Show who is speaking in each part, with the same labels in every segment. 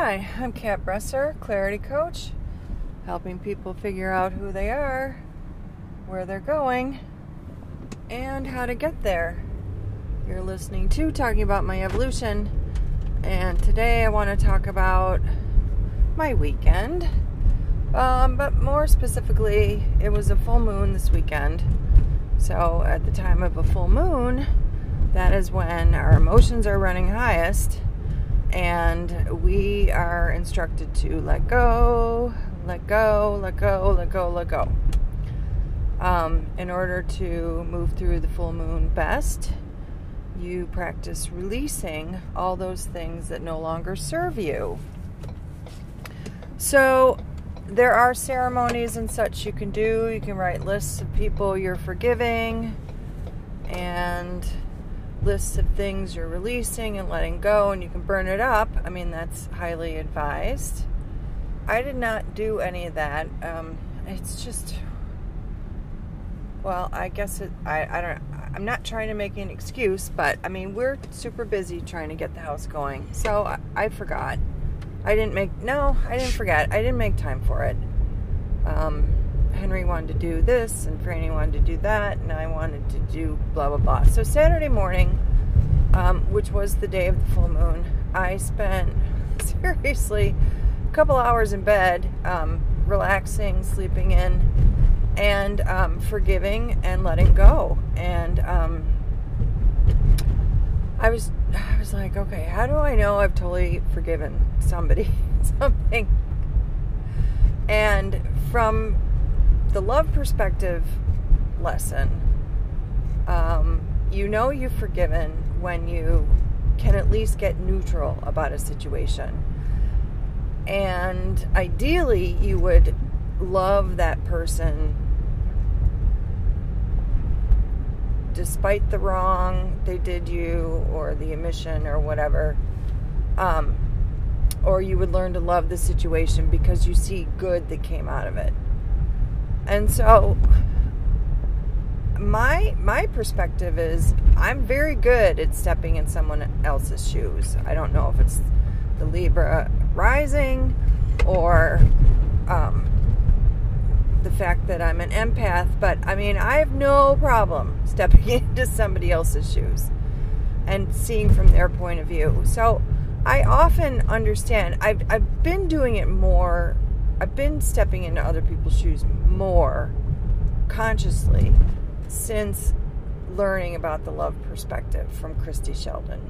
Speaker 1: Hi, I'm Kat Bresser, Clarity Coach, helping people figure out who they are, where they're going, and how to get there. You're listening to Talking About My Evolution, and today I want to talk about my weekend. Um, but more specifically, it was a full moon this weekend. So, at the time of a full moon, that is when our emotions are running highest and we are instructed to let go, let go, let go, let go, let go. Um, in order to move through the full moon best, you practice releasing all those things that no longer serve you. So, there are ceremonies and such you can do. You can write lists of people you're forgiving and lists of things you're releasing and letting go, and you can burn it up. I mean, that's highly advised. I did not do any of that. Um, it's just, well, I guess it, I, I don't, I'm not trying to make an excuse, but I mean, we're super busy trying to get the house going. So I, I forgot. I didn't make, no, I didn't forget. I didn't make time for it. Um, Henry wanted to do this, and Franny wanted to do that, and I wanted to do blah, blah, blah. So Saturday morning, um, which was the day of the full moon, I spent seriously a couple hours in bed, um, relaxing, sleeping in, and um, forgiving and letting go. And um, I was, I was like, okay, how do I know I've totally forgiven somebody something? And from the love perspective lesson, um, you know you've forgiven when you can at least get neutral about a situation. And ideally, you would love that person despite the wrong they did you or the omission or whatever. Um, or you would learn to love the situation because you see good that came out of it. And so my my perspective is I'm very good at stepping in someone else's shoes. I don't know if it's the Libra rising or um, the fact that I'm an empath, but I mean, I have no problem stepping into somebody else's shoes and seeing from their point of view. So I often understand. I've, I've been doing it more I've been stepping into other people's shoes more consciously since learning about the love perspective from Christie Sheldon.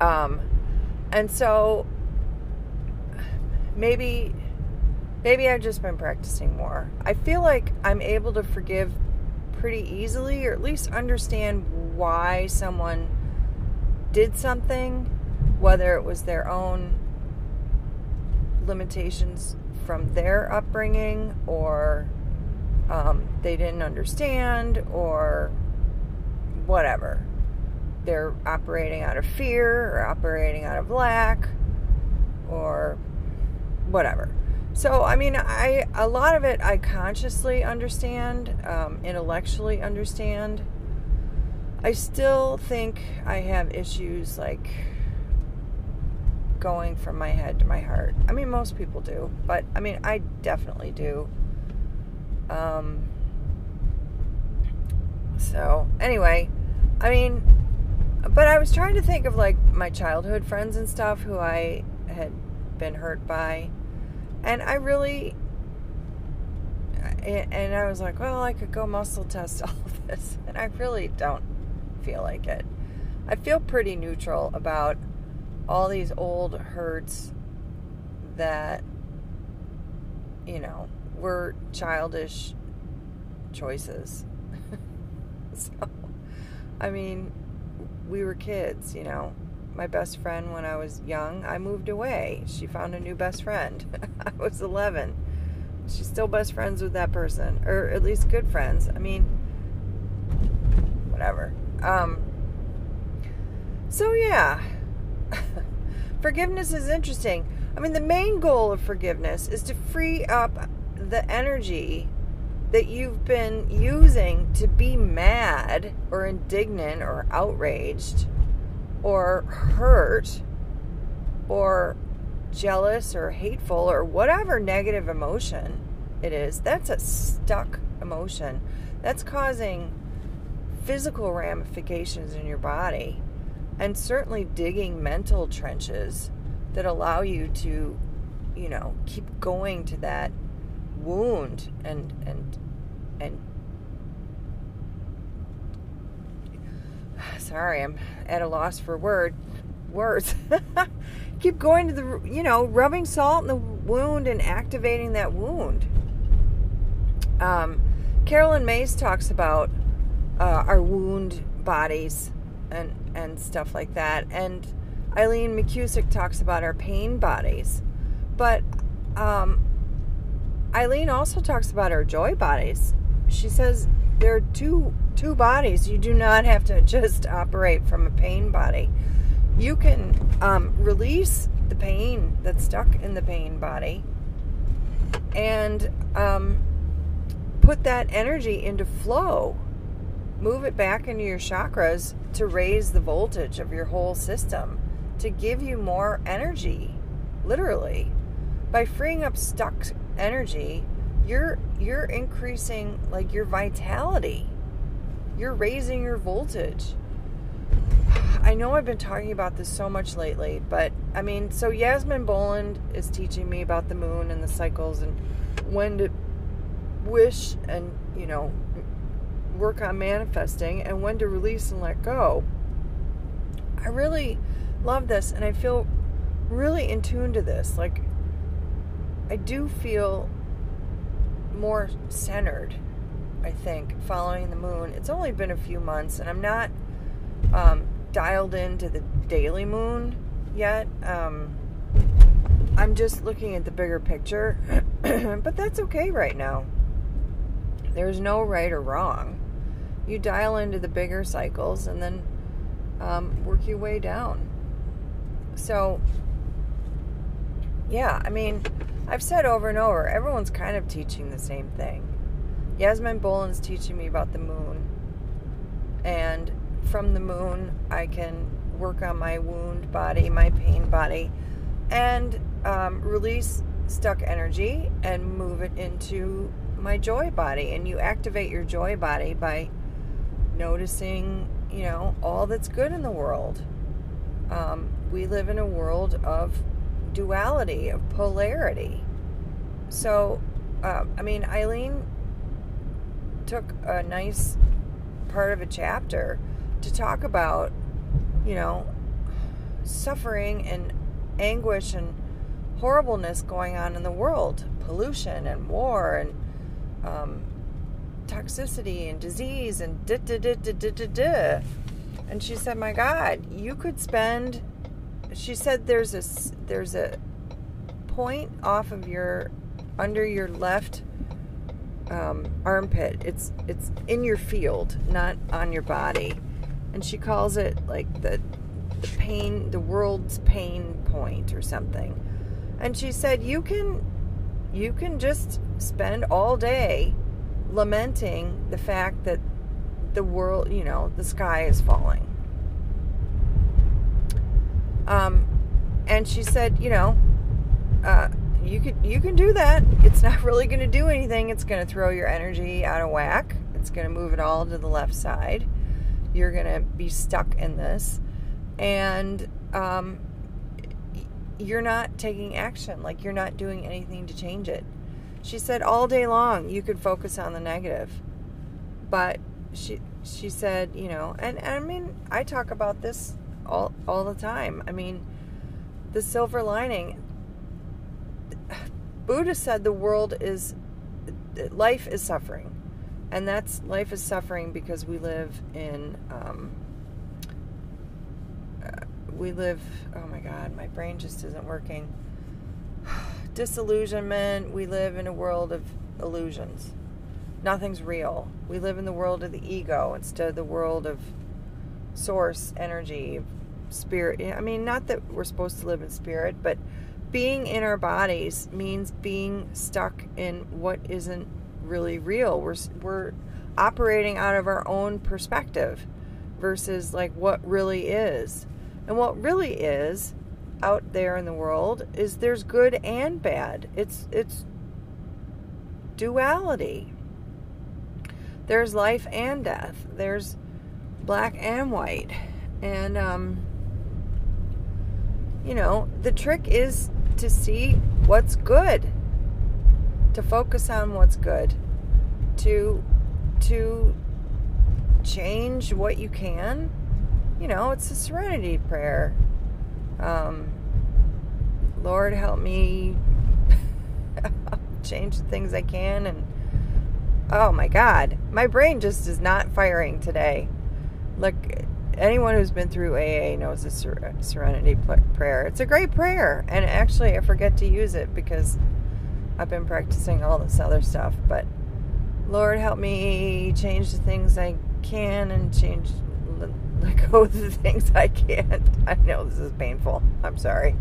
Speaker 1: Um, and so maybe maybe I've just been practicing more. I feel like I'm able to forgive pretty easily or at least understand why someone did something, whether it was their own limitations from their upbringing or um, they didn't understand or whatever. They're operating out of fear or operating out of lack or whatever. So, I mean, I a lot of it I consciously understand, um, intellectually understand. I still think I have issues like going from my head to my heart. I mean, most people do, but I mean, I definitely do. Um, so, anyway, I mean, but I was trying to think of like my childhood friends and stuff who I had been hurt by, and I really, and I was like, well, I could go muscle test all of this, and I really don't feel like it. I feel pretty neutral about all these old hurts that, you know, were childish choices. so, I mean, we were kids, you know. My best friend when I was young, I moved away. She found a new best friend. I was 11. She's still best friends with that person, or at least good friends. I mean, whatever. Um, so, yeah forgiveness is interesting. I mean, the main goal of forgiveness is to free up the energy that you've been using to be mad or indignant or outraged or hurt or jealous or hateful or whatever negative emotion it is, that's a stuck emotion. That's causing physical ramifications in your body and certainly digging mental trenches that allow you to, you know, keep going to that wound and and and sorry, I'm at a loss for word words. keep going to the you know, rubbing salt in the wound and activating that wound. Um, Caroline Myss talks about uh, our wound bodies and and stuff like that. And Eileen McKusick talks about our pain bodies. But um, Eileen also talks about our joy bodies. She says there are two two bodies. You do not have to just operate from a pain body. You can um, release the pain that's stuck in the pain body and um, put that energy into flow move it back into your chakras to raise the voltage of your whole system, to give you more energy, literally. By freeing up stuck energy, you're you're increasing like your vitality. You're raising your voltage. I know I've been talking about this so much lately, but I mean, so Yasmin Boland is teaching me about the moon and the cycles and when to wish and, you know, work on manifesting and when to release and let go. I really love this and I feel really in tune to this. Like, I do feel more centered, I think, following the moon. It's only been a few months and I'm not um, dialed into the daily moon yet. Um, I'm just looking at the bigger picture, but that's okay right now. There's no right or wrong you dial into the bigger cycles and then um, work your way down. So, yeah, I mean, I've said over and over, everyone's kind of teaching the same thing. Yasmin Boland's teaching me about the moon. And from the moon, I can work on my wound body, my pain body, and um, release stuck energy and move it into my joy body. And you activate your joy body by noticing, you know, all that's good in the world. Um, we live in a world of duality, of polarity. So, uh, I mean, Eileen took a nice part of a chapter to talk about, you know, suffering and anguish and horribleness going on in the world pollution and war and um, toxicity and disease and da da da da da da da. And she said, "My God, you could spend." She said, "There's a there's a point off of your under your left um, armpit. It's it's in your field, not on your body." And she calls it like the the pain, the world's pain point or something. And she said, "You can you can just spend all day." Lamenting the fact that the world, you know, the sky is falling. Um, and she said, you know, uh, you could you can do that. It's not really going to do anything. It's going to throw your energy out of whack. It's going to move it all to the left side. You're going to be stuck in this, and um, you're not taking action. Like you're not doing anything to change it. She said all day long you could focus on the negative. But she she said, you know, and, and I mean, I talk about this all all the time. I mean, the silver lining Buddha said the world is life is suffering. And that's life is suffering because we live in um, uh, we live oh my god my brain just isn't working disillusionment. We live in a world of illusions. Nothing's real. We live in the world of the ego instead of the world of source, energy, spirit. I mean, not that we're supposed to live in spirit, but being in our bodies means being stuck in what isn't really real. We're we're operating out of our own perspective versus like what really is. And what really is out there in the world is there's good and bad. It's it's duality. There's life and death. There's black and white. And um you know, the trick is to see what's good. To focus on what's good. To to change what you can. You know, it's a serenity prayer um, Lord, help me change the things I can. And oh my God, my brain just is not firing today. Look, anyone who's been through AA knows the Serenity Prayer. It's a great prayer. And actually, I forget to use it because I've been practicing all this other stuff. But Lord, help me change the things I can and change let go of the things I can't. I know this is painful. I'm sorry.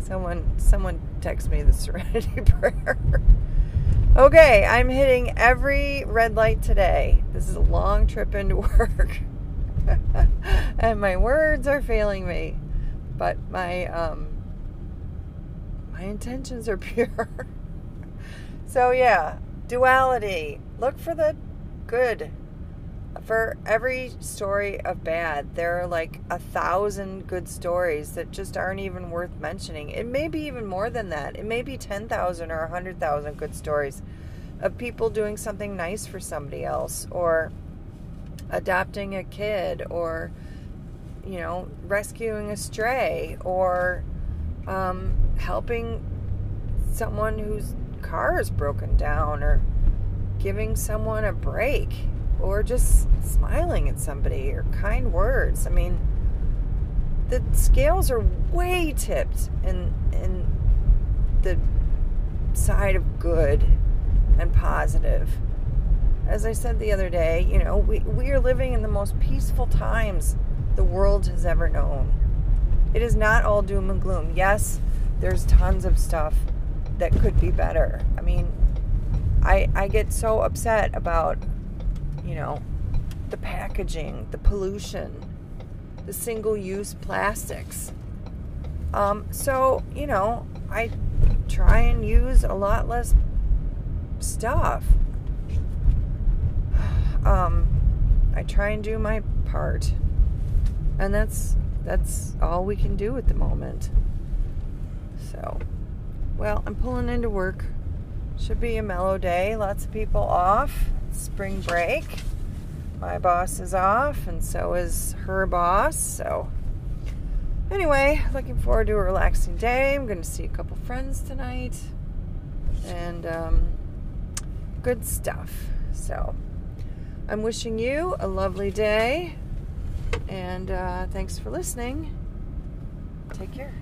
Speaker 1: Someone someone text me the serenity prayer. okay, I'm hitting every red light today. This is a long trip into work. and my words are failing me. But my um my intentions are pure. so yeah, duality. Look for the good for every story of bad, there are like a thousand good stories that just aren't even worth mentioning. It may be even more than that. It may be 10,000 or 100,000 good stories of people doing something nice for somebody else or adopting a kid or, you know, rescuing a stray or um, helping someone whose car is broken down or giving someone a break or just smiling at somebody or kind words. I mean, the scales are way tipped in in the side of good and positive. As I said the other day, you know, we, we are living in the most peaceful times the world has ever known. It is not all doom and gloom. Yes, there's tons of stuff that could be better. I mean, I I get so upset about you know, the packaging, the pollution, the single use plastics. Um, so, you know, I try and use a lot less stuff. Um, I try and do my part. And that's that's all we can do at the moment. So, well, I'm pulling into work. Should be a mellow day. Lots of people off spring break. My boss is off, and so is her boss. So, anyway, looking forward to a relaxing day. I'm going to see a couple friends tonight, and um, good stuff. So, I'm wishing you a lovely day, and uh, thanks for listening. Take care.